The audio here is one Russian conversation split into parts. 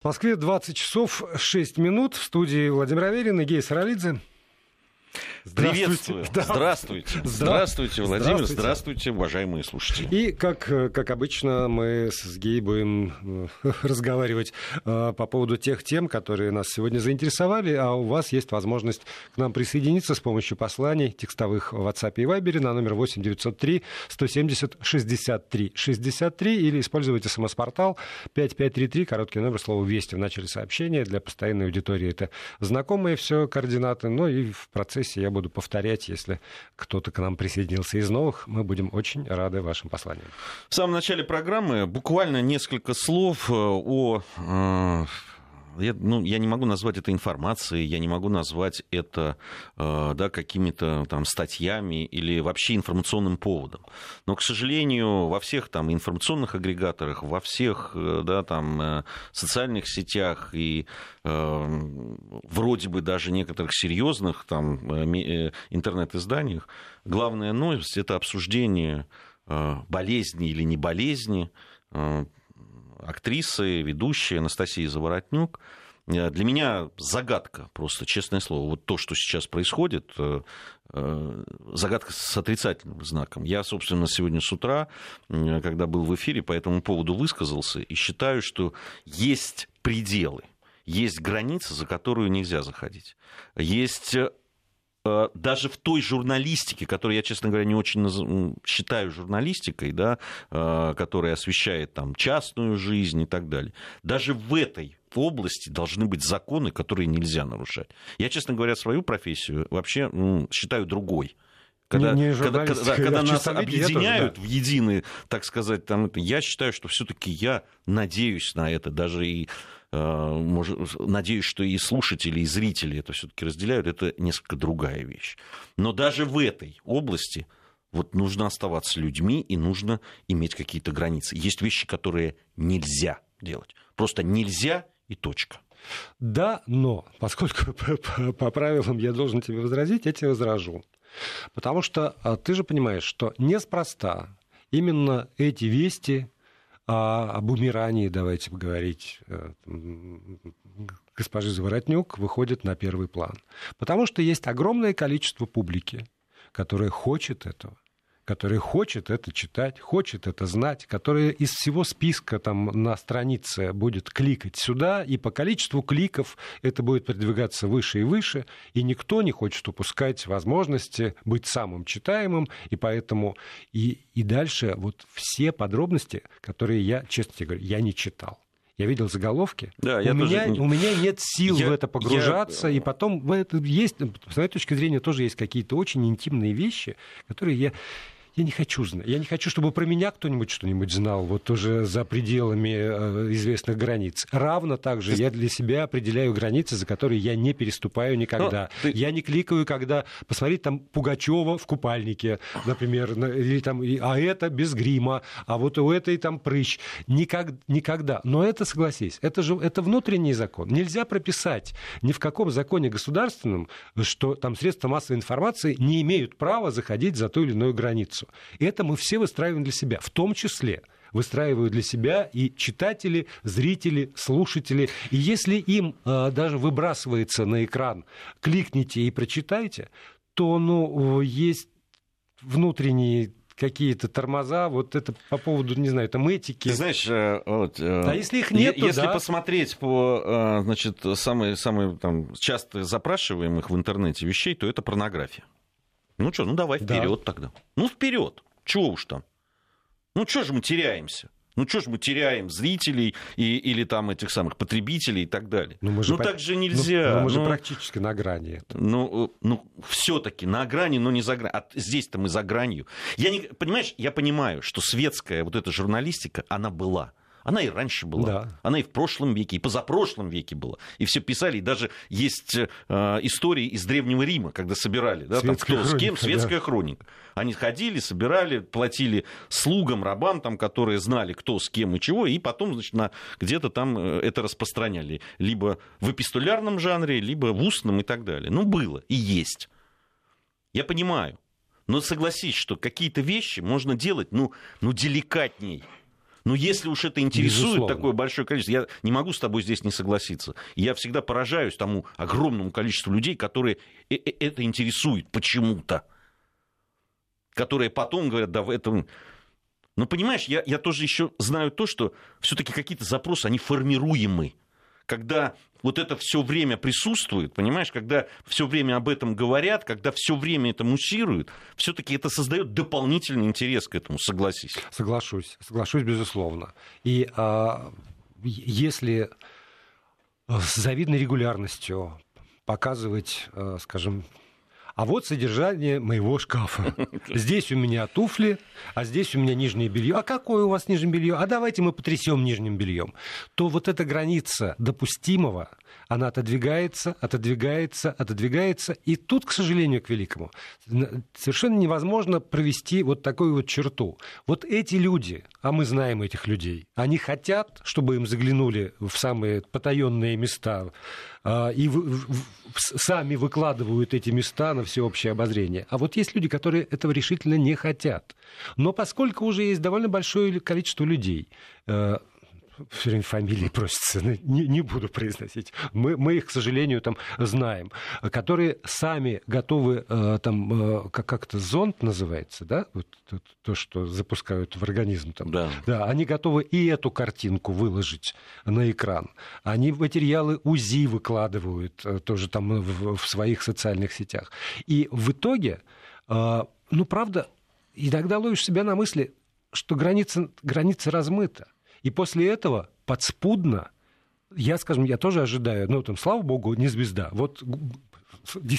В Москве 20 часов 6 минут. В студии Владимир Аверин и Гей Саралидзе. Приветствую. Да. Здравствуйте. Здравствуйте, Владимир. Здравствуйте. Здравствуйте, уважаемые слушатели. И, как, как обычно, мы с Гей будем э, разговаривать э, по поводу тех тем, которые нас сегодня заинтересовали, а у вас есть возможность к нам присоединиться с помощью посланий текстовых в WhatsApp и Viber на номер 8 903 170 63 63 или используйте смс-портал 5533, короткий номер слова «Вести» в начале сообщения. Для постоянной аудитории это знакомые все координаты, но и в процессе я буду буду повторять, если кто-то к нам присоединился из новых. Мы будем очень рады вашим посланиям. В самом начале программы буквально несколько слов э, о э, я, ну, я не могу назвать это информацией, я не могу назвать это э, да, какими-то там статьями или вообще информационным поводом. Но, к сожалению, во всех там информационных агрегаторах, во всех э, да, там, э, социальных сетях и э, вроде бы даже некоторых серьезных там, э, э, интернет-изданиях главная новость это обсуждение э, болезни или не болезни актрисы, ведущая Анастасия Заворотнюк. Э, для меня загадка, просто честное слово, вот то, что сейчас происходит, э, э, загадка с отрицательным знаком. Я, собственно, сегодня с утра, когда был в эфире, по этому поводу высказался и считаю, что есть пределы, есть границы, за которую нельзя заходить. Есть даже в той журналистике, которую я, честно говоря, не очень считаю журналистикой, да, э, которая освещает там, частную жизнь и так далее, даже в этой области должны быть законы, которые нельзя нарушать. Я, честно говоря, свою профессию вообще считаю другой. Когда, не, не когда, когда, когда нас объединяют тоже, да. в единый, так сказать, там, я считаю, что все-таки я надеюсь на это, даже и Э, надеюсь, что и слушатели, и зрители это все-таки разделяют, это несколько другая вещь. Но даже в этой области вот нужно оставаться людьми и нужно иметь какие-то границы. Есть вещи, которые нельзя делать. Просто нельзя и точка. Да, но поскольку по, по, по правилам я должен тебе возразить, я тебе возражу. Потому что а, ты же понимаешь, что неспроста именно эти вести а об умирании, давайте поговорить, э, госпожи Заворотнюк выходит на первый план. Потому что есть огромное количество публики, которая хочет этого который хочет это читать, хочет это знать, который из всего списка там на странице будет кликать сюда, и по количеству кликов это будет продвигаться выше и выше, и никто не хочет упускать возможности быть самым читаемым, и поэтому и, и дальше вот все подробности, которые я, честно тебе говорю, я не читал. Я видел заголовки. Да, у, я меня, тоже... у меня нет сил я, в это погружаться. Я... И потом в это есть, с моей точки зрения, тоже есть какие-то очень интимные вещи, которые я я не хочу знать. Я не хочу, чтобы про меня кто-нибудь что-нибудь знал, вот уже за пределами э, известных границ. Равно также я для себя определяю границы, за которые я не переступаю никогда. Но ты... Я не кликаю, когда посмотреть там Пугачева в купальнике, например, или там, а это без грима, а вот у этой там прыщ. Никак, никогда. Но это, согласись, это же это внутренний закон. Нельзя прописать ни в каком законе государственном, что там средства массовой информации не имеют права заходить за ту или иную границу. Это мы все выстраиваем для себя, в том числе выстраивают для себя и читатели, зрители, слушатели. И если им э, даже выбрасывается на экран «кликните и прочитайте», то ну, есть внутренние какие-то тормоза, вот это по поводу, не знаю, там этики. Ты знаешь, э, вот, э, а если их нет, если да. посмотреть по, э, значит, самые, самые там, часто запрашиваемых в интернете вещей, то это порнография. Ну что, ну давай вперед да. тогда. Ну вперед. Чего уж там? Ну что же мы теряемся? Ну что ж мы теряем зрителей и, или там этих самых потребителей и так далее? Ну, мы же ну по... так же ну, нельзя. Ну, ну мы же ну, практически на грани. Это. Ну, ну все-таки на грани, но не за гранью. А здесь-то мы за гранью. Я не, понимаешь, я понимаю, что светская вот эта журналистика, она была. Она и раньше была. Да. Она и в прошлом веке, и позапрошлом веке была. И все писали, и даже есть э, истории из Древнего Рима, когда собирали, да, там, кто хроника, с кем, светская да. хроника. Они ходили, собирали, платили слугам, рабам, там, которые знали, кто с кем и чего, и потом, значит, на, где-то там э, это распространяли. Либо в эпистолярном жанре, либо в устном и так далее. Ну, было и есть. Я понимаю. Но согласись, что какие-то вещи можно делать, ну, ну деликатней Но если уж это интересует Безусловно. такое большое количество, я не могу с тобой здесь не согласиться. Я всегда поражаюсь тому огромному количеству людей, которые э, э, это интересует почему-то. Которые потом говорят, да, в этом... Но понимаешь, я, я тоже еще знаю то, что все-таки какие-то запросы, они формируемы когда вот это все время присутствует, понимаешь, когда все время об этом говорят, когда все время это муссируют, все-таки это создает дополнительный интерес к этому, согласись. Соглашусь, соглашусь, безусловно. И а, если с завидной регулярностью показывать, а, скажем, а вот содержание моего шкафа. Здесь у меня туфли, а здесь у меня нижнее белье. А какое у вас нижнее белье? А давайте мы потрясем нижним бельем. То вот эта граница допустимого, она отодвигается, отодвигается, отодвигается. И тут, к сожалению, к великому, совершенно невозможно провести вот такую вот черту. Вот эти люди, а мы знаем этих людей, они хотят, чтобы им заглянули в самые потаенные места а, и сами выкладывают эти места на всеобщее обозрение. А вот есть люди, которые этого решительно не хотят. Но поскольку уже есть довольно большое количество людей, э, все время фамилии просятся, не, не буду произносить. Мы, мы их, к сожалению, там знаем, которые сами готовы, э, там, э, как, как это, зонд называется, да, вот то, то, что запускают в организм там. Да. да. Они готовы и эту картинку выложить на экран. Они материалы УЗИ выкладывают э, тоже там в, в своих социальных сетях. И в итоге, ну, правда, иногда ловишь себя на мысли, что граница, граница размыта. И после этого подспудно, я, скажем, я тоже ожидаю, ну, там, слава богу, не звезда. Вот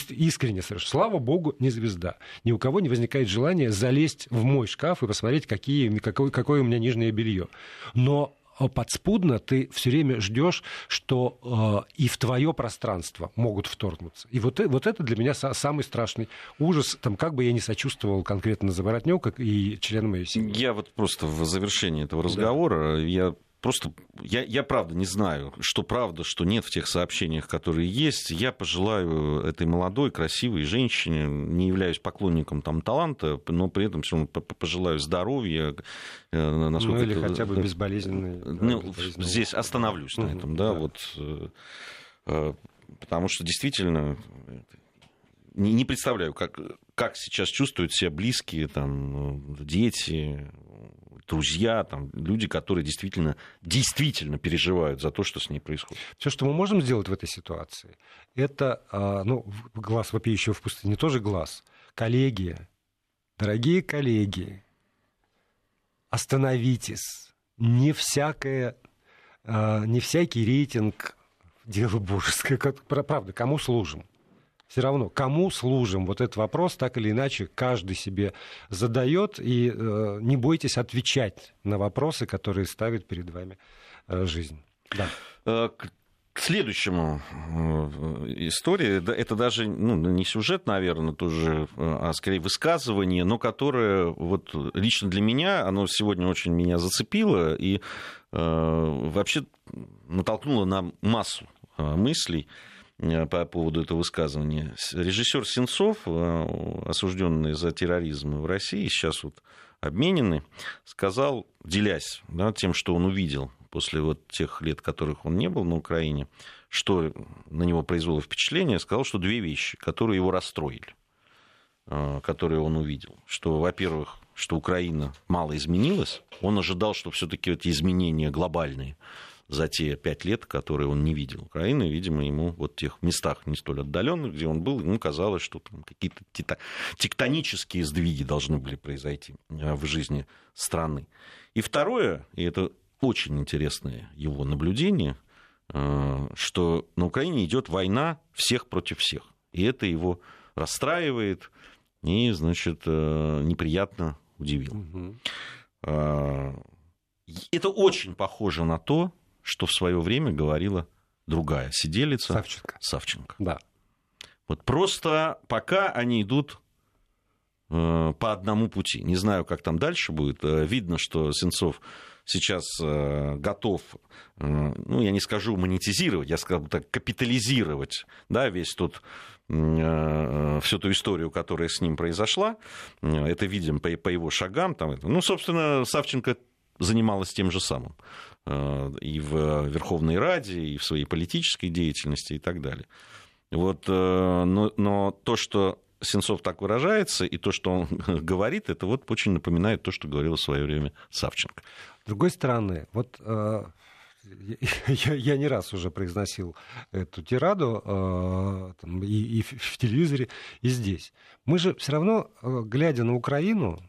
искренне совершенно. Слава богу, не звезда. Ни у кого не возникает желания залезть в мой шкаф и посмотреть, какие, какое, какое у меня нижнее белье. Но подспудно ты все время ждешь, что э, и в твое пространство могут вторгнуться. И вот, вот это для меня самый страшный ужас, там, как бы я не сочувствовал конкретно Заворотнёв, и членам моей семьи. Я вот просто в завершении этого разговора, да. я просто, я, я правда не знаю, что правда, что нет в тех сообщениях, которые есть. Я пожелаю этой молодой, красивой женщине, не являюсь поклонником там таланта, но при этом все равно пожелаю здоровья. Э, насколько ну или это... хотя бы безболезненной. Ну, безболезненной... Здесь остановлюсь на этом, да, да. вот. Э, э, потому что действительно не, не представляю, как, как сейчас чувствуют себя близкие, там, дети, друзья, там, люди, которые действительно, действительно переживают за то, что с ней происходит. Все, что мы можем сделать в этой ситуации, это, а, ну, глаз вопиющего в пустыне тоже глаз. Коллеги, дорогие коллеги, остановитесь. Не всякое, а, не всякий рейтинг дело божеское. Правда, кому служим? Все равно, кому служим? Вот этот вопрос так или иначе каждый себе задает, и э, не бойтесь отвечать на вопросы, которые ставит перед вами э, жизнь. Да. Э, к следующему э, истории, это даже ну, не сюжет, наверное, тоже, а скорее высказывание, но которое вот лично для меня, оно сегодня очень меня зацепило и э, вообще натолкнуло на массу э, мыслей. Э, по поводу этого высказывания. Режиссер Сенцов, э, осужденный за терроризм в России, сейчас вот обмененный, сказал, делясь да, тем, что он увидел после вот тех лет, которых он не был на Украине, что на него произвело впечатление, сказал, что две вещи, которые его расстроили, э, которые он увидел. Что, во-первых, что Украина мало изменилась, он ожидал, что все-таки эти изменения глобальные за те пять лет, которые он не видел Украины. Видимо, ему вот в тех местах не столь отдаленных, где он был, ему казалось, что там какие-то тектонические сдвиги должны были произойти э, в жизни страны. И второе, и это очень интересное его наблюдение, э, что на Украине идет война всех против всех. И это его расстраивает и, значит, э, неприятно удивило. Угу. Это очень похоже на то, что в свое время говорила другая сиделица Савченко. Савченко. Да. Вот просто пока они идут э, по одному пути. Не знаю, как там дальше будет. Э, видно, что Сенцов сейчас э, готов, ну, я не скажу монетизировать, я скажу так, капитализировать, да, весь тот всю ту историю, которая с ним произошла. Это видим по, по его шагам. Там, ну, собственно, Савченко занималась тем же самым и в Верховной Раде, и в своей политической деятельности и так далее. Вот, но, но то, что Сенцов так выражается, и то, что он говорит, это вот очень напоминает то, что говорил в свое время Савченко. С другой стороны, вот э, я, я не раз уже произносил эту тираду э, там, и, и в телевизоре, и здесь. Мы же все равно, э, глядя на Украину,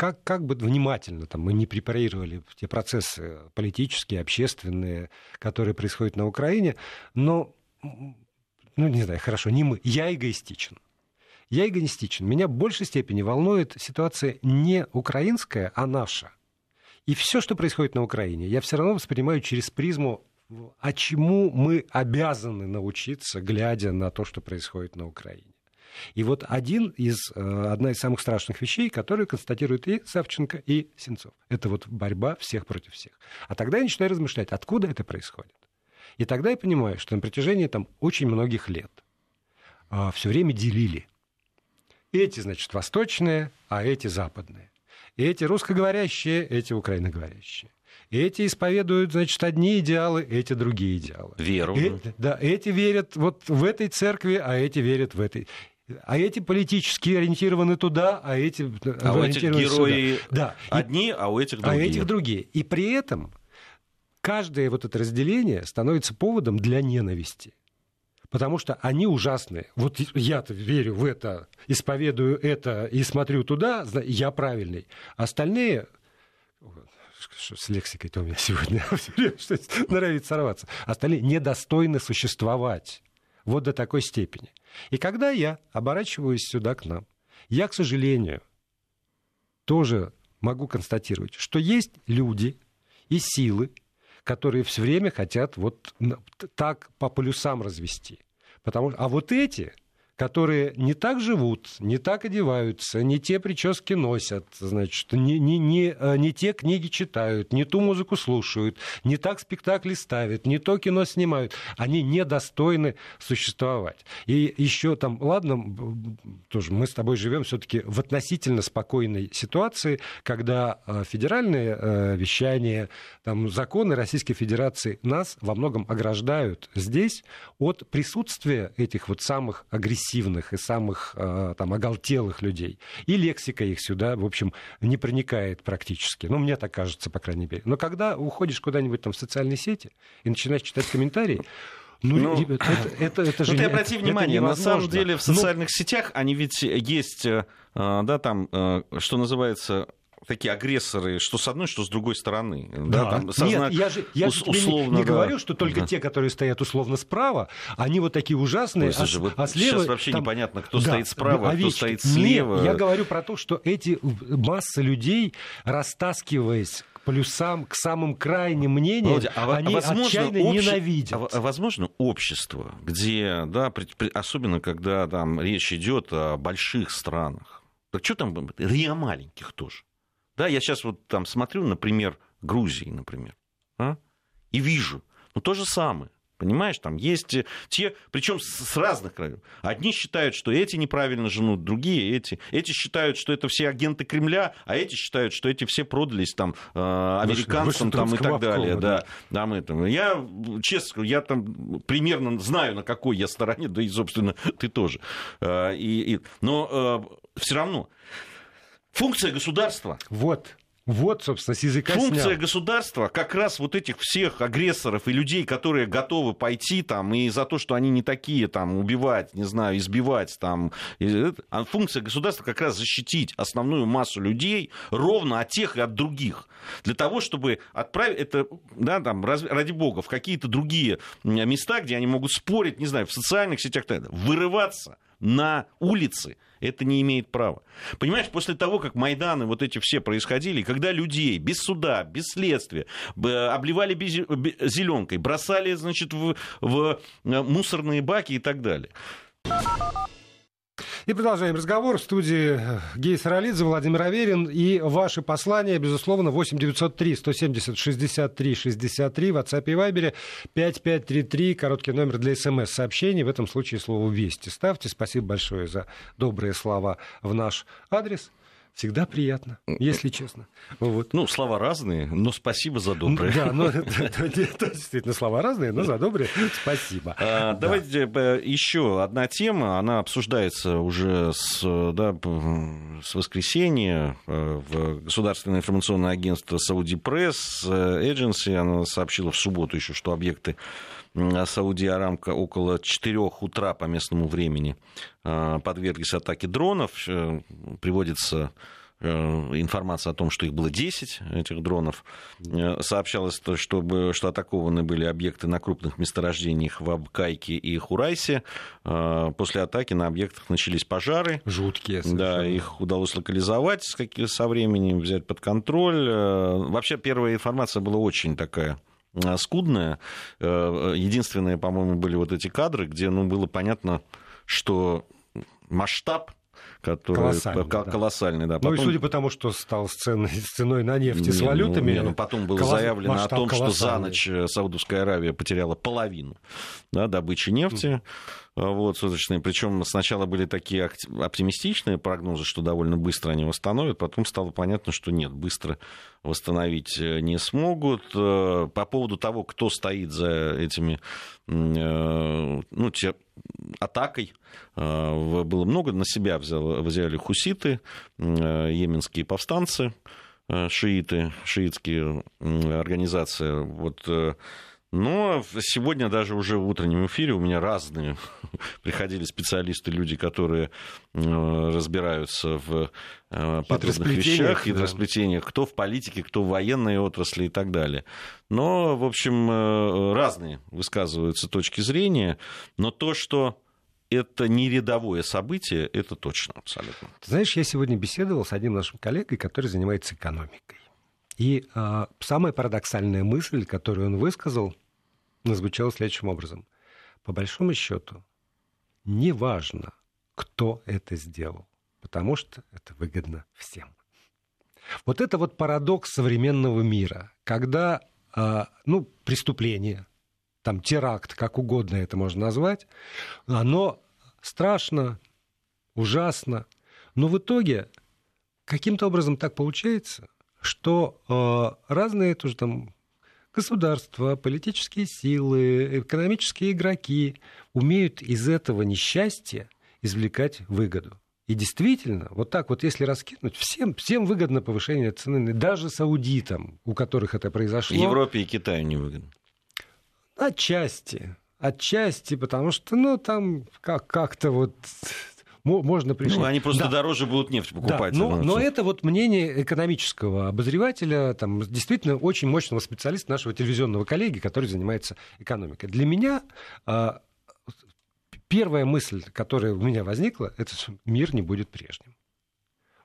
как, как бы внимательно там, мы не препарировали те процессы политические, общественные, которые происходят на Украине, но, ну, не знаю, хорошо, не мы, я эгоистичен. Я эгоистичен. Меня в большей степени волнует ситуация не украинская, а наша. И все, что происходит на Украине, я все равно воспринимаю через призму, а чему мы обязаны научиться, глядя на то, что происходит на Украине. И вот один из, э, одна из самых страшных вещей, которые констатируют и Савченко, и Сенцов. Это вот борьба всех против всех. А тогда я начинаю размышлять, откуда это происходит. И тогда я понимаю, что на протяжении там, очень многих лет а, все время делили эти, значит, восточные, а эти западные. Эти русскоговорящие, эти украиноговорящие. Эти исповедуют, значит, одни идеалы, эти другие идеалы. Веру. И, да, эти верят вот в этой церкви, а эти верят в этой. А эти политически ориентированы туда, а эти а у этих герои сюда. Да. одни, а у этих другие. А этих другие. И при этом каждое вот это разделение становится поводом для ненависти потому что они ужасные. Вот я-то верю в это, исповедую это и смотрю туда, я правильный. Остальные с лексикой-то у меня сегодня нравится сорваться. Остальные недостойны существовать. Вот до такой степени. И когда я оборачиваюсь сюда к нам, я, к сожалению, тоже могу констатировать, что есть люди и силы, которые все время хотят вот так по полюсам развести. Потому, а вот эти, которые не так живут, не так одеваются, не те прически носят, значит, не, не, не, э, не те книги читают, не ту музыку слушают, не так спектакли ставят, не то кино снимают. Они недостойны существовать. И еще там, ладно, тоже мы с тобой живем все-таки в относительно спокойной ситуации, когда э, федеральные э, вещания, там, законы Российской Федерации нас во многом ограждают здесь от присутствия этих вот самых агрессивных агрессивных и самых а, там, оголтелых людей. И лексика их сюда, в общем, не проникает практически. Ну, мне так кажется, по крайней мере. Но когда уходишь куда-нибудь там в социальные сети и начинаешь читать комментарии, ну, ну это, это, это же... Ну, ты обрати это, внимание, это на самом деле в социальных ну, сетях они ведь есть, э, да, там, э, что называется, такие агрессоры, что с одной, что с другой стороны. Да, да там, созна... Нет, я же, я ус- же условно, не, не да. говорю, что только да. те, которые стоят условно справа, они вот такие ужасные, Ой, а, вот а слева... Сейчас вообще там... непонятно, кто да, стоит справа, а кто стоит слева. Нет, я говорю про то, что эти масса людей, растаскиваясь к плюсам, к самым крайним мнениям, Володя, а, они возможно, отчаянно обще... ненавидят. А, возможно, общество, где, да, при, при, особенно когда там речь идет о больших странах, так что там, и о маленьких тоже. Да, я сейчас вот там смотрю, например, Грузии, например, а, и вижу, ну то же самое. Понимаешь, там есть те, причем с разных краев. Одни считают, что эти неправильно женут, другие эти. Эти считают, что это все агенты Кремля, а эти считают, что эти все продались там э, американцам там, и так далее. Да, да, мы, там. Я, честно, я там примерно знаю, на какой я стороне, да и, собственно, ты тоже. Э, и, и, но э, все равно Функция государства. Вот. Вот, собственно, с языка Функция снял. государства как раз вот этих всех агрессоров и людей, которые готовы пойти там и за то, что они не такие, там, убивать, не знаю, избивать, там. А функция государства как раз защитить основную массу людей ровно от тех и от других. Для того, чтобы отправить это, да, там, ради бога, в какие-то другие места, где они могут спорить, не знаю, в социальных сетях, вырываться на улицы – это не имеет права. Понимаешь, после того, как Майданы вот эти все происходили, когда людей без суда, без следствия обливали зеленкой, бросали, значит, в, в э, мусорные баки и так далее. И продолжаем разговор. В студии э, Гей Саралидзе, Владимир Аверин. И ваши послания, безусловно, 8 903 170 63 63 в WhatsApp и Viber 5533, короткий номер для смс-сообщений. В этом случае слово «Вести» ставьте. Спасибо большое за добрые слова в наш адрес. Всегда приятно, если честно. Вот. Ну, слова разные, но спасибо за доброе. Да, ну, действительно, слова разные, но за доброе спасибо. А, давайте э, еще одна тема, она обсуждается уже с, да, с воскресенья э, в Государственное информационное агентство Saudi Press Agency. Она сообщила в субботу еще, что объекты Сауди Арамка около 4 утра по местному времени а, подверглись атаке дронов. Э, приводится э, информация о том, что их было 10, этих дронов. Э, сообщалось, что, что атакованы были объекты на крупных месторождениях в Абкайке и Хурайсе. После атаки на объектах начались пожары. Жуткие. Совершенно. Да, их удалось локализовать со временем, взять под контроль. Вообще, первая информация была очень такая скудная. Э, единственные, по-моему, были вот эти кадры, где ну, было понятно, что масштаб который колоссальный, колоссальный да. да. Потом... Ну и судя по тому, что стал сценой, ценой на нефть и с валютами... Не, ну, потом было колосс... заявлено о том, что за ночь э, Саудовская Аравия потеряла половину да, добычи нефти. Вот, суточные. Причем сначала были такие оптимистичные прогнозы, что довольно быстро они восстановят, потом стало понятно, что нет, быстро восстановить э, не смогут. Э, по поводу того, кто стоит за этими э, ну, те, атакой, было много на себя взял, взяли хуситы, йеменские повстанцы, шииты, шиитские организации. Вот но сегодня даже уже в утреннем эфире у меня разные приходили специалисты, люди, которые разбираются в э, подобных вещах, хитросплетениях, кто в политике, кто в военной отрасли и так далее. Но, в общем, э, разные высказываются точки зрения, но то, что это не рядовое событие, это точно абсолютно. Ты знаешь, я сегодня беседовал с одним нашим коллегой, который занимается экономикой. И э, самая парадоксальная мысль, которую он высказал, звучала следующим образом. По большому счету, неважно, кто это сделал, потому что это выгодно всем. Вот это вот парадокс современного мира, когда э, ну, преступление, там теракт, как угодно это можно назвать, оно страшно, ужасно, но в итоге каким-то образом так получается, что э, разные тоже там государства, политические силы, экономические игроки умеют из этого несчастья извлекать выгоду. И действительно, вот так вот, если раскинуть, всем, всем выгодно повышение цены, даже саудитам, у которых это произошло. Европе и Китаю не выгодно. Отчасти. Отчасти, потому что, ну, там как- как-то вот можно пришли. Ну, они просто да. дороже будут нефть покупать. Да, но, но это вот мнение экономического обозревателя, там, действительно очень мощного специалиста нашего телевизионного коллеги, который занимается экономикой. Для меня а, первая мысль, которая у меня возникла, это мир не будет прежним.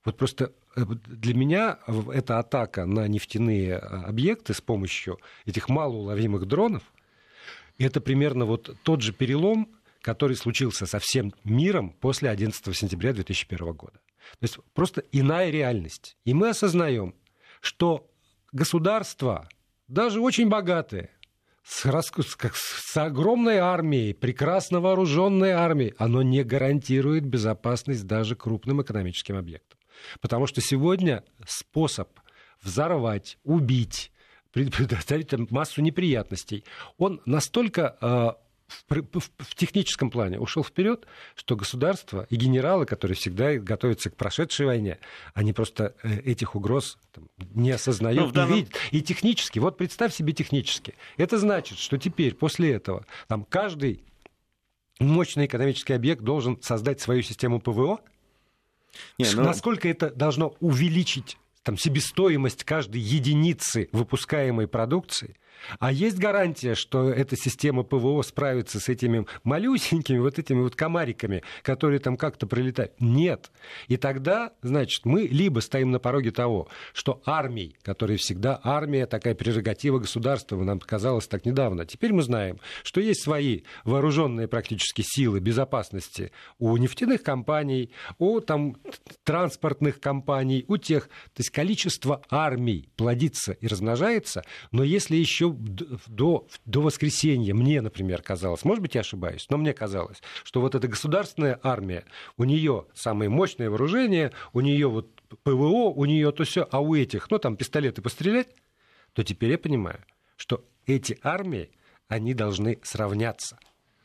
Вот просто э, для меня эта атака на нефтяные а, объекты с помощью этих малоуловимых дронов, это примерно вот тот же перелом, который случился со всем миром после 11 сентября 2001 года. То есть просто иная реальность. И мы осознаем, что государства, даже очень богатые, с, с огромной армией, прекрасно вооруженной армией, оно не гарантирует безопасность даже крупным экономическим объектам. Потому что сегодня способ взорвать, убить, предоставить массу неприятностей, он настолько э, в, техническом плане ушел вперед, что государство и генералы, которые всегда готовятся к прошедшей войне, они просто э, этих угроз там, не осознают, ну, данном... не видят. И технически, вот представь себе технически, это значит, что теперь после этого там каждый мощный экономический объект должен создать свою систему ПВО. Не, ну... Насколько это должно увеличить там, себестоимость каждой единицы выпускаемой продукции – а есть гарантия, что эта система ПВО справится с этими малюсенькими вот этими вот комариками, которые там как-то прилетают? Нет. И тогда, значит, мы либо стоим на пороге того, что армии, которые всегда армия, такая прерогатива государства, нам казалось так недавно. Теперь мы знаем, что есть свои вооруженные практически силы безопасности у нефтяных компаний, у там транспортных компаний, у тех. То есть количество армий плодится и размножается, но если еще до, до воскресенья мне, например, казалось, может быть, я ошибаюсь, но мне казалось, что вот эта государственная армия, у нее самое мощное вооружение, у нее вот ПВО, у нее то все, а у этих, ну, там, пистолеты пострелять, то теперь я понимаю, что эти армии, они должны сравняться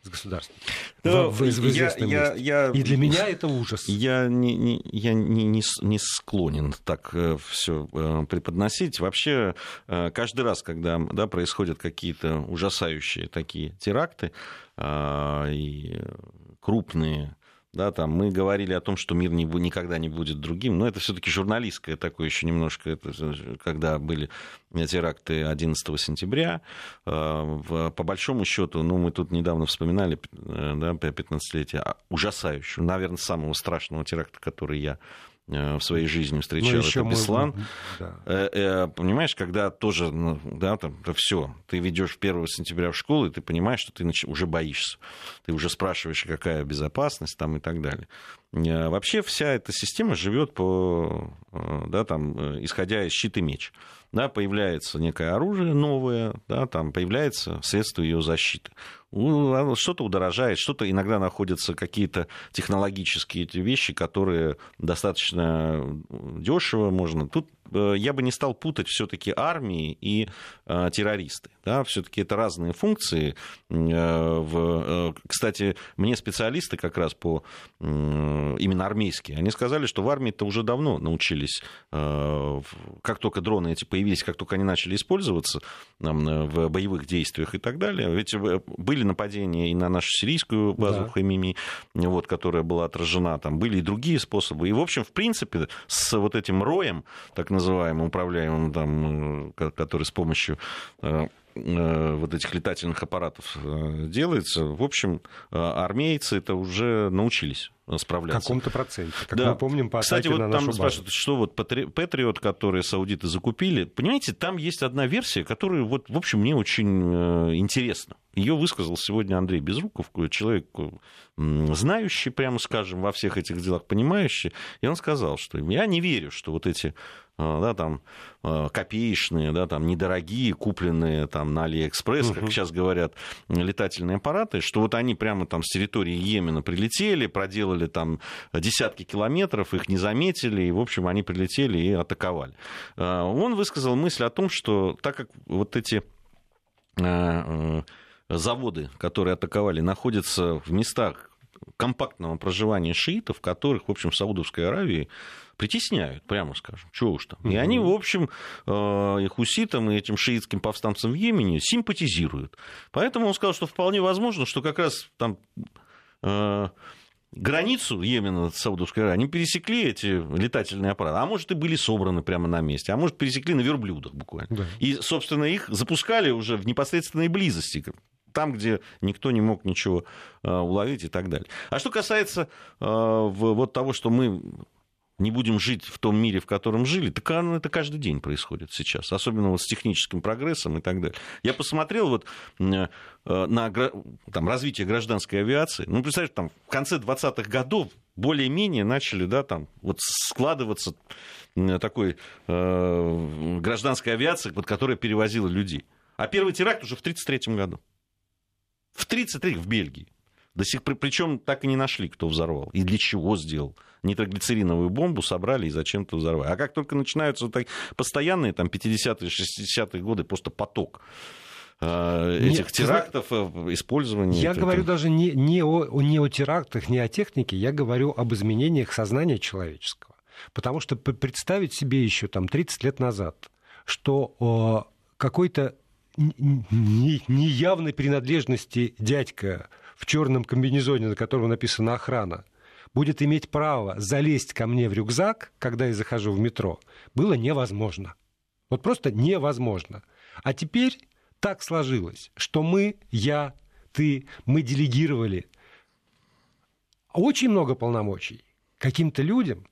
с государством. Да, в, в, в я, я, я, И для меня это ужас. Я не, не, я не, не, не склонен так э, все э, преподносить. Вообще, э, каждый раз, когда да, происходят какие-то ужасающие такие теракты и крупные да, там мы говорили о том, что мир не, никогда не будет другим, но это все-таки журналистское такое еще немножко, это, когда были теракты 11 сентября, э, по большому счету, ну, мы тут недавно вспоминали, э, да, 15-летие а, ужасающего, наверное, самого страшного теракта, который я в своей жизни встречал, ну, это Беслан. Мы... Да. Э, э, понимаешь, когда тоже, ну, да, там, это все, ты ведешь 1 сентября в школу, и ты понимаешь, что ты уже боишься. Ты уже спрашиваешь, какая безопасность там и так далее. Вообще вся эта система живет по, да, там, исходя из щит и меч да, появляется некое оружие новое, да, там появляется средство ее защиты. Что-то удорожает, что-то иногда находятся какие-то технологические эти вещи, которые достаточно дешево можно. Тут э, я бы не стал путать все-таки армии и э, террористы. Да? Все-таки это разные функции. Э, кстати, мне специалисты как раз по именно армейские, они сказали, что в армии-то уже давно научились, как только дроны эти появились, как только они начали использоваться в боевых действиях и так далее, ведь были нападения и на нашу сирийскую базу да. Хамими, вот, которая была отражена, там были и другие способы. И, в общем, в принципе, с вот этим роем, так называемым, управляемым, там, э, который с помощью э, э, вот этих летательных аппаратов делается, в общем, армейцы это уже научились справляться. В каком-то проценте, как да. мы помним по Кстати, вот на там спрашивают, что вот Патриот, который саудиты закупили, понимаете, там есть одна версия, которая, вот, в общем, мне очень интересна. Ее высказал сегодня Андрей Безруков, человек знающий, прямо скажем, во всех этих делах, понимающий. И он сказал, что я не верю, что вот эти да, там, а, копеечные, да, там, недорогие, купленные там, на Алиэкспресс, как сейчас говорят, летательные аппараты, что вот они прямо там с территории Йемена прилетели, проделали там десятки километров, их не заметили, и, в общем, они прилетели и атаковали. А, он высказал мысль о том, что так как вот эти заводы, которые атаковали, находятся в местах компактного проживания шиитов, которых, в общем, в Саудовской Аравии притесняют, прямо скажем, чего уж там. И они, в общем, э, и хуситам, и этим шиитским повстанцам в Йемене симпатизируют. Поэтому он сказал, что вполне возможно, что как раз там э, границу Йемена с Саудовской Аравией, они пересекли эти летательные аппараты, а может и были собраны прямо на месте, а может пересекли на верблюдах буквально. Да. И, собственно, их запускали уже в непосредственной близости там, где никто не мог ничего э, уловить и так далее. А что касается э, вот того, что мы не будем жить в том мире, в котором жили, так это каждый день происходит сейчас, особенно вот с техническим прогрессом и так далее. Я посмотрел вот э, на там, развитие гражданской авиации. Ну, представляешь, там в конце 20-х годов более-менее начали, да, там вот складываться такой э, гражданской авиации, под которая перевозила людей. А первый теракт уже в 1933 году. В 33 в Бельгии. До сих пор, причем так и не нашли, кто взорвал и для чего сделал. Нитроглицериновую бомбу собрали и зачем-то взорвали. А как только начинаются так, постоянные там 50-е, 60-е годы, просто поток э, этих Нет, терактов, знаешь, э, использования. Я говорю даже не, не, о, не о терактах, не о технике, я говорю об изменениях сознания человеческого. Потому что представить себе еще там 30 лет назад, что какой-то неявной принадлежности дядька в черном комбинезоне, на котором написано охрана, будет иметь право залезть ко мне в рюкзак, когда я захожу в метро, было невозможно. Вот просто невозможно. А теперь так сложилось, что мы, я, ты, мы делегировали очень много полномочий каким-то людям,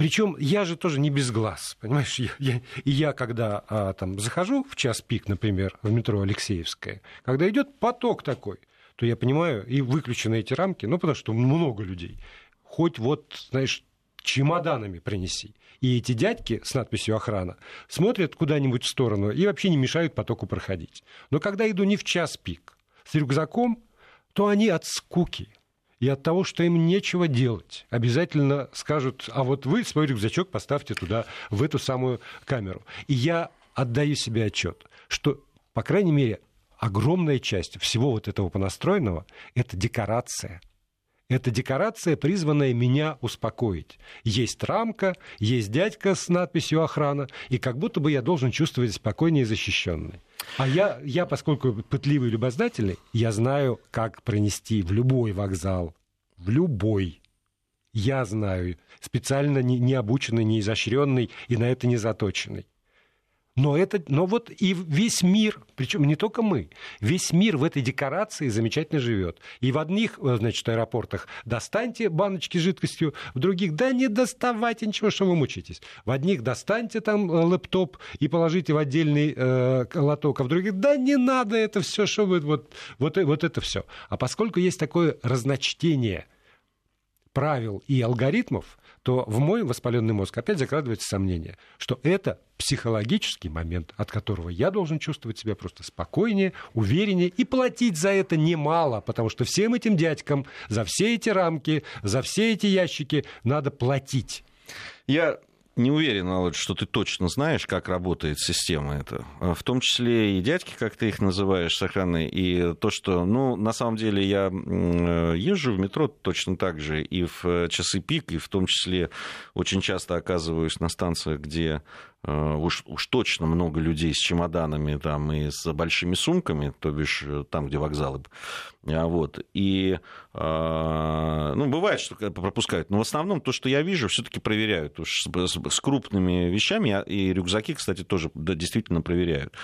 причем я же тоже не без глаз, понимаешь? Я, я, и я, когда а, там захожу в час пик, например, в метро Алексеевское, когда идет поток такой, то я понимаю, и выключены эти рамки, ну, потому что много людей. Хоть вот, знаешь, чемоданами принеси. И эти дядьки с надписью «Охрана» смотрят куда-нибудь в сторону и вообще не мешают потоку проходить. Но когда иду не в час пик с рюкзаком, то они от скуки и от того, что им нечего делать, обязательно скажут, а вот вы свой рюкзачок поставьте туда, в эту самую камеру. И я отдаю себе отчет, что, по крайней мере, огромная часть всего вот этого понастроенного – это декорация – это декорация, призванная меня успокоить. Есть рамка, есть дядька с надписью «Охрана», и как будто бы я должен чувствовать спокойнее и защищенный. А я, я, поскольку пытливый любознательный, я знаю, как пронести в любой вокзал, в любой. Я знаю, специально не, не обученный, не изощренный и на это не заточенный. Но, это, но вот и весь мир, причем не только мы, весь мир в этой декорации замечательно живет. И в одних, э, значит, аэропортах достаньте баночки с жидкостью, в других, да не доставайте ничего, что вы мучаетесь. В одних достаньте там э, лэптоп и положите в отдельный э, лоток, а в других, да не надо это все, что вы, вот, вот, вот это все. А поскольку есть такое разночтение правил и алгоритмов, то в мой воспаленный мозг опять закрадывается сомнение, что это психологический момент, от которого я должен чувствовать себя просто спокойнее, увереннее и платить за это немало, потому что всем этим дядькам за все эти рамки, за все эти ящики надо платить. Я не уверен, Володь, что ты точно знаешь, как работает система эта. В том числе и дядьки, как ты их называешь, с охраной, и то, что, ну, на самом деле я езжу в метро точно так же и в часы пик, и в том числе очень часто оказываюсь на станциях, где Э, уж, уж точно много людей с чемоданами там, и с большими сумками, то бишь э, там, где вокзалы. А вот. И э, ну, бывает, что пропускают. Но в основном то, что я вижу, все-таки проверяют. Уж с, с крупными вещами, и рюкзаки, кстати, тоже действительно проверяют.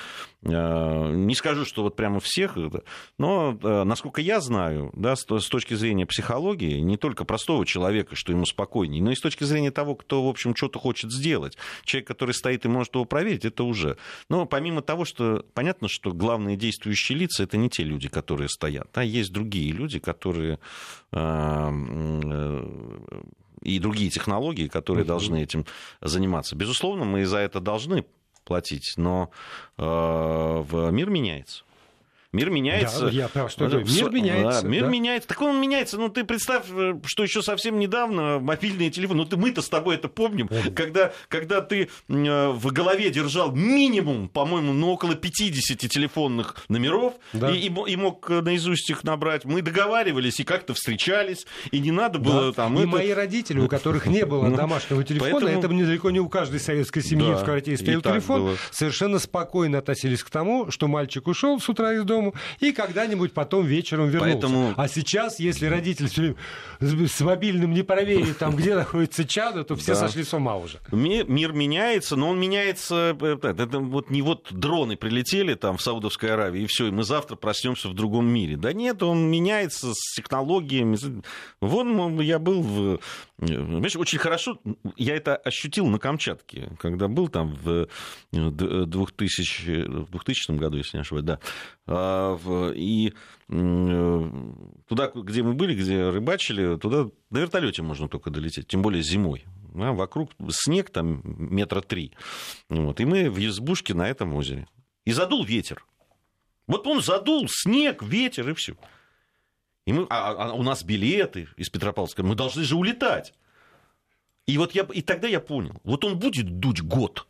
Не скажу, что вот прямо всех, но, насколько я знаю, да, с точки зрения психологии, не только простого человека, что ему спокойнее, но и с точки зрения того, кто, в общем, что-то хочет сделать. Человек, который стоит и может его проверить, это уже. Но помимо того, что понятно, что главные действующие лица это не те люди, которые стоят, а есть другие люди, которые э, и другие технологии, которые должны этим заниматься. Безусловно, мы за это должны платить, но э, мир меняется. Мир меняется. Да, я прав, что Мир С... меняется. Да, мир да. меняется. Так он меняется. Ну, ты представь, э, что еще совсем недавно мобильные телефоны. Ну, ты, мы-то с тобой это помним. Когда, когда ты э, в голове держал минимум, по-моему, ну, около 50 телефонных номеров да. и, и, и мог наизусть их набрать. Мы договаривались и как-то встречались. И не надо было да. там... И это... мои родители, у которых не было ну, домашнего телефона, Поэтому... это недалеко не у каждой советской семьи да. в квартире стоял телефон, совершенно спокойно относились к тому, что мальчик ушел с утра из дома, дома, и когда-нибудь потом вечером вернулся. Поэтому... А сейчас, если родитель с мобильным не проверит, там, где находится чадо, то все да. сошли с ума уже. Мир, мир меняется, но он меняется... Э, это вот не вот дроны прилетели там в Саудовской Аравии, и все, и мы завтра проснемся в другом мире. Да нет, он меняется с технологиями. Вон я был в... Понимаешь, очень хорошо, я это ощутил на Камчатке, когда был там в 2000, в 2000 году, если не ошибаюсь, да. А, и туда, где мы были, где рыбачили, туда на вертолете можно только долететь, тем более зимой. А вокруг снег там метра три. Вот. И мы в избушке на этом озере. И задул ветер. Вот он задул, снег, ветер и все. И мы, а, а у нас билеты из Петропавловска, мы должны же улетать. И вот я, и тогда я понял, вот он будет дуть год.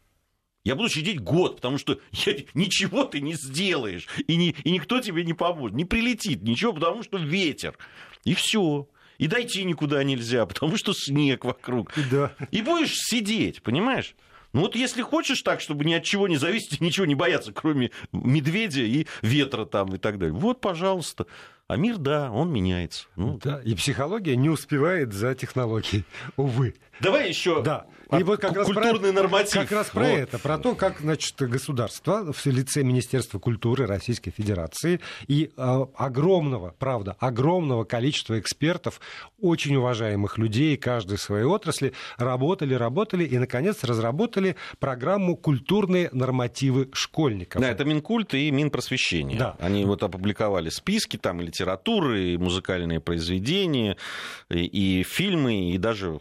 Я буду сидеть год, потому что я, ничего ты не сделаешь, и, не, и никто тебе не поможет, не прилетит ничего, потому что ветер. И все. И дойти никуда нельзя, потому что снег вокруг. Да. И будешь сидеть, понимаешь? Ну вот если хочешь так, чтобы ни от чего не зависеть, ничего не бояться, кроме медведя и ветра там и так далее, вот, пожалуйста. А мир, да, он меняется. Ну, да, и психология не успевает за технологией, увы. Давай еще да. И вот как культурный раз про, норматив. Как раз про вот. это, про то, как значит, государство в лице Министерства культуры Российской Федерации и э, огромного, правда, огромного количества экспертов, очень уважаемых людей, каждой своей отрасли, работали, работали и, наконец, разработали программу «Культурные нормативы школьников». Да, это Минкульт и Минпросвещение. Да. Они вот опубликовали списки там или литература, и музыкальные произведения, и, и фильмы, и даже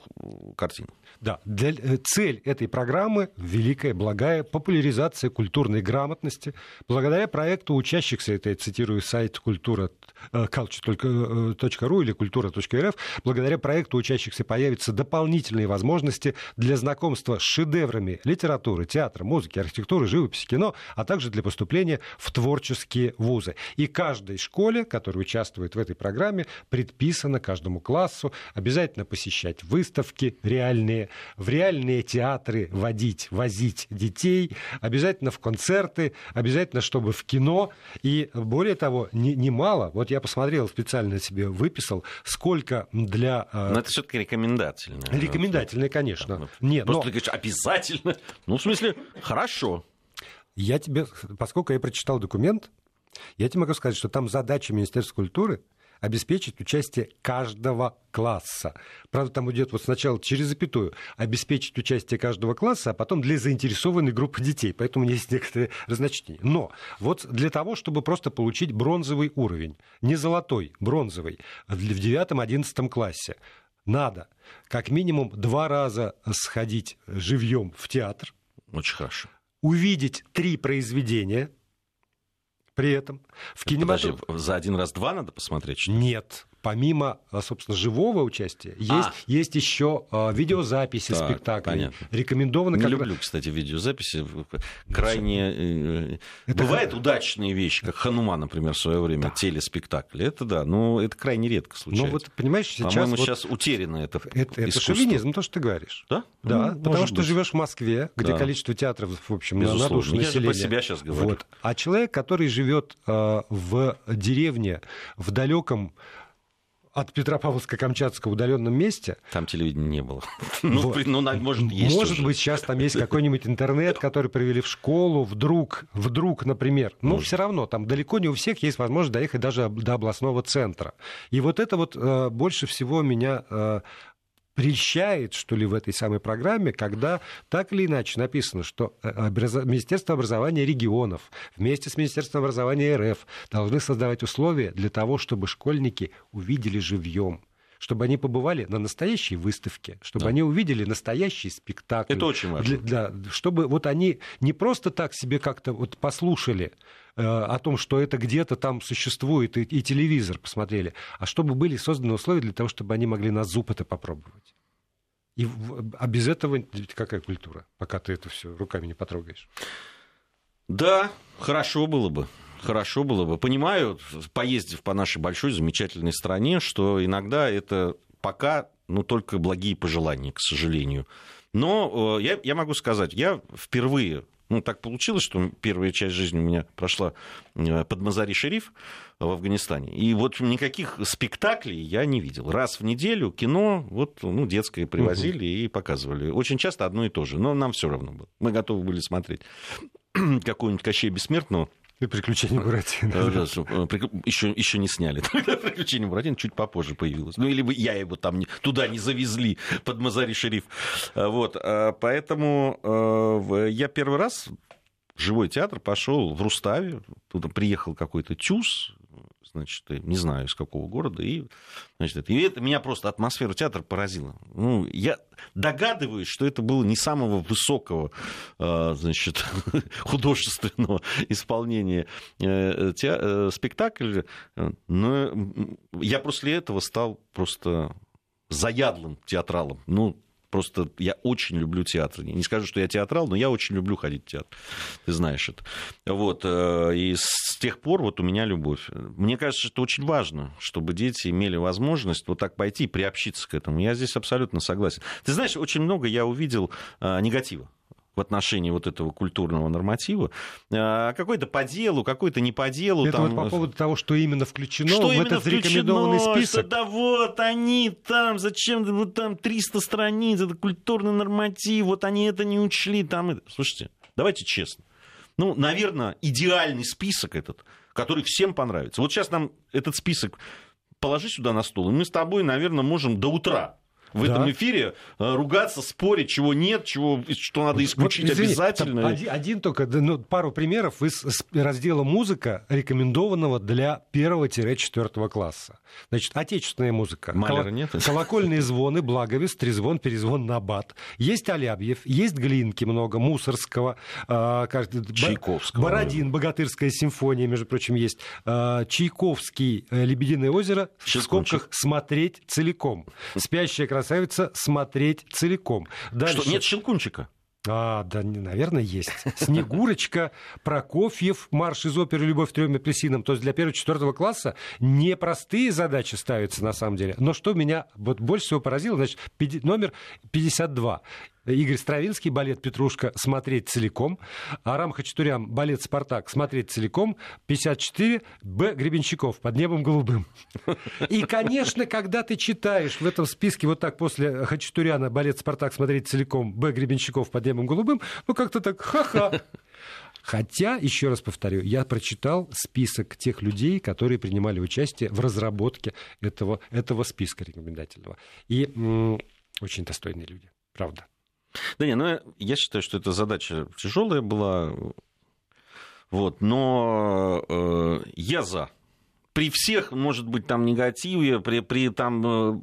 картины. Да, для, э, цель этой программы – великая, благая популяризация культурной грамотности. Благодаря проекту учащихся, это я цитирую сайт культура culture.ru э, или культура.рф, благодаря проекту учащихся появятся дополнительные возможности для знакомства с шедеврами литературы, театра, музыки, архитектуры, живописи, кино, а также для поступления в творческие вузы. И каждой школе, которая участвует в этой программе, предписано каждому классу обязательно посещать выставки реальные, в реальные театры водить, возить детей, обязательно в концерты, обязательно, чтобы в кино. И более того, немало, не вот я посмотрел, специально себе выписал, сколько для... Э, но это все-таки рекомендательное. Рекомендательное, конечно. Ну, Нет, Просто но... ты говоришь, обязательно. Ну, в смысле, хорошо. Я тебе, поскольку я прочитал документ, я тебе могу сказать, что там задача Министерства культуры обеспечить участие каждого класса. Правда, там идет вот сначала через запятую обеспечить участие каждого класса, а потом для заинтересованной группы детей. Поэтому есть некоторые разночтения. Но вот для того, чтобы просто получить бронзовый уровень, не золотой, бронзовый, в девятом-одиннадцатом классе, надо как минимум два раза сходить живьем в театр. Очень хорошо. Увидеть три произведения – при этом в кинематографе... за один раз два надо посмотреть? Что Нет помимо, а, собственно, живого участия, есть, а. есть еще э, видеозаписи так, спектаклей. Понятно. Рекомендовано... Не как... люблю, кстати, видеозаписи. Крайне... Э, это... Бывают удачные вещи, как Ханума, например, в свое время, да. телеспектакль. Это да, но это крайне редко случается. Ну вот, понимаешь, сейчас... По-моему, вот... сейчас утеряно это Это, это шовинизм, то, что ты говоришь. Да? Да, ну, потому что быть. ты живешь в Москве, где да. количество театров, в общем, Безусловно. на душу населения. Я же про себя сейчас говорю. Вот. А человек, который живет э, в деревне, в далеком от Петропавловска-Камчатского удаленном месте. Там телевидения не было. Ну, ну, может, есть Может быть, сейчас там есть какой-нибудь интернет, который привели в школу, вдруг, вдруг, например. Но все равно, там далеко не у всех есть возможность доехать даже до областного центра. И вот это вот э, больше всего меня э, прельщает, что ли, в этой самой программе, когда так или иначе написано, что э, Министерство образования регионов вместе с Министерством образования РФ должны создавать условия для того, чтобы школьники увидели живьем чтобы они побывали на настоящей выставке, чтобы да. они увидели настоящий спектакль. Это очень важно. Для, да, чтобы вот они не просто так себе как-то вот послушали э, о том, что это где-то там существует, и, и телевизор посмотрели, а чтобы были созданы условия для того, чтобы они могли на зуб это попробовать. И, а без этого какая культура, пока ты это все руками не потрогаешь? Да, хорошо было бы хорошо было бы. Понимаю, поездив по нашей большой, замечательной стране, что иногда это пока ну, только благие пожелания, к сожалению. Но э, я, я могу сказать, я впервые ну, так получилось, что первая часть жизни у меня прошла э, под Мазари-Шериф в Афганистане. И вот никаких спектаклей я не видел. Раз в неделю кино, вот, ну, детское привозили угу. и показывали. Очень часто одно и то же. Но нам все равно было. Мы готовы были смотреть какого-нибудь Кощея Бессмертного и приключения Буратино. Еще, еще не сняли. Приключения Буратино чуть попозже появилось. Ну, или бы я его там туда не завезли, под Мазари-Шериф. Вот. А, поэтому э, я первый раз живой театр пошел в Руставе. Туда приехал какой-то тюз, значит, не знаю, из какого города. И, значит, и это меня просто атмосфера театра поразила. Ну, я догадываюсь, что это было не самого высокого, а, значит, художественного исполнения э, э, спектакля, но я после этого стал просто заядлым театралом. Ну, Просто я очень люблю театр. Не скажу, что я театрал, но я очень люблю ходить в театр. Ты знаешь это. Вот. Э, и с тех пор вот у меня любовь. Мне кажется, что очень важно, чтобы дети имели возможность вот так пойти и приобщиться к этому. Я здесь абсолютно согласен. Ты знаешь, очень много я увидел э, негатива в отношении вот этого культурного норматива. А, какой-то по делу, какой-то не по делу. Это там... вот по поводу того, что именно включено что в именно этот включено, рекомендованный список. Что, да вот они там, зачем вот там 300 страниц, это культурный норматив, вот они это не учли. Там... Слушайте, давайте честно. Ну, наверное, идеальный список этот, который всем понравится. Вот сейчас нам этот список положи сюда на стол, и мы с тобой, наверное, можем до утра в Да. этом эфире э, ругаться, спорить, чего нет, чего, что надо исключить Вот, извини, обязательно. Один, один только, ну, пару примеров из раздела «Музыка», рекомендованного для 1-4 класса. Значит, отечественная музыка. Малера нет? Колокольные звоны, благовест, трезвон, перезвон, набат. Есть Алябьев, есть Глинки много, Мусорского, Бо- Чайковского. Бородин, Богатырская симфония, между прочим, есть. А, Чайковский, э, Лебединое озеро, в скобках смотреть целиком. Спящая красавица смотреть целиком. Дальше. Что, нет щелкунчика? А, да, наверное, есть. Снегурочка, Прокофьев, марш из оперы «Любовь трем апельсинам». То есть для первого-четвертого класса непростые задачи ставятся на самом деле. Но что меня вот больше всего поразило, значит, номер 52. Игорь Стравинский, балет «Петрушка» смотреть целиком. Арам Хачатурян, балет «Спартак» смотреть целиком. 54. Б. Гребенщиков под небом голубым. И, конечно, когда ты читаешь в этом списке вот так после Хачатуряна балет «Спартак» смотреть целиком, Б. Гребенщиков под небом голубым, ну как-то так ха-ха. Хотя, еще раз повторю, я прочитал список тех людей, которые принимали участие в разработке этого, этого списка рекомендательного. И м, очень достойные люди, правда. Да не, ну я считаю, что эта задача тяжелая была. Вот, но э, я за. При всех, может быть, там негативе, при, при там, э,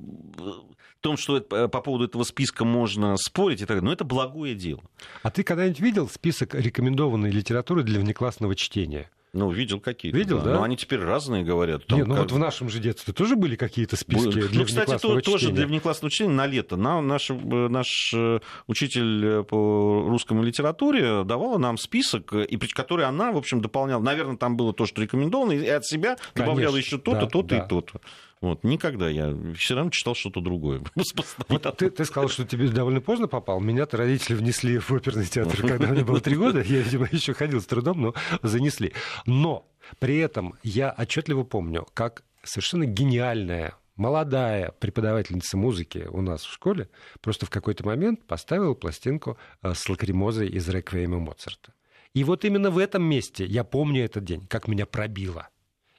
том, что это- по поводу этого списка можно спорить и так далее, но это благое дело. А ты когда-нибудь видел список рекомендованной литературы для внеклассного чтения? Ну, видел какие-то. Видел, да? Но они теперь разные говорят. Там Не, ну как- вот в нашем же детстве тоже были какие-то списки Будет. для ну, кстати, то- тоже для внеклассного чтения на лето. Нам наш, э, наш э, учитель э, по русскому литературе давала нам список, и который она, в общем, дополняла. Наверное, там было то, что рекомендовано, и от себя добавляла еще то-то, да, то-то да. и то-то. Вот, никогда я все равно читал что-то другое. Вот ты, ты сказал, что тебе довольно поздно попал. Меня-то родители внесли в оперный театр, когда мне было три года. Я, видимо, еще ходил с трудом, но занесли. Но при этом я отчетливо помню, как совершенно гениальная молодая преподавательница музыки у нас в школе просто в какой-то момент поставила пластинку э, с лакримозой из «Реквиема» Моцарта. И вот именно в этом месте я помню этот день, как меня пробило.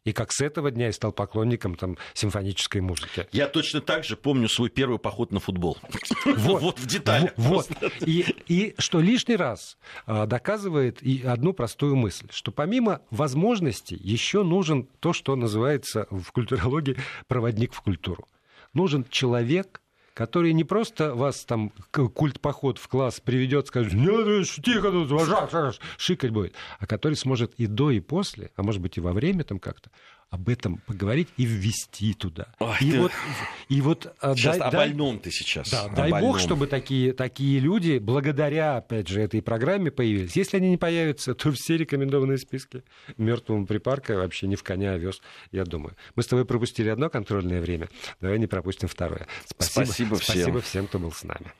И как с этого дня я стал поклонником там, симфонической музыки. Я точно так же помню свой первый поход на футбол. Вот. Вот в деталях. Вот. И, и что лишний раз а, доказывает и одну простую мысль, что помимо возможностей еще нужен то, что называется в культурологии проводник в культуру. Нужен человек, который не просто вас там к- культ-поход в класс приведет, скажет, нет, э, тихо тут, жак, жак», шикать будет, а который сможет и до, и после, а может быть и во время там как-то об этом поговорить и ввести туда. Ой, и, ты- вот, и вот а, Сейчас дай- о дай- больном ты сейчас. да, дай бог, больном. чтобы такие, такие люди, благодаря, опять же, этой программе появились. Если они не появятся, то все рекомендованные списки мертвому припарка вообще не в коня, а вез, я думаю. Мы с тобой пропустили одно контрольное время, давай не пропустим второе. Спасибо всем. Спасибо всем, кто был с нами.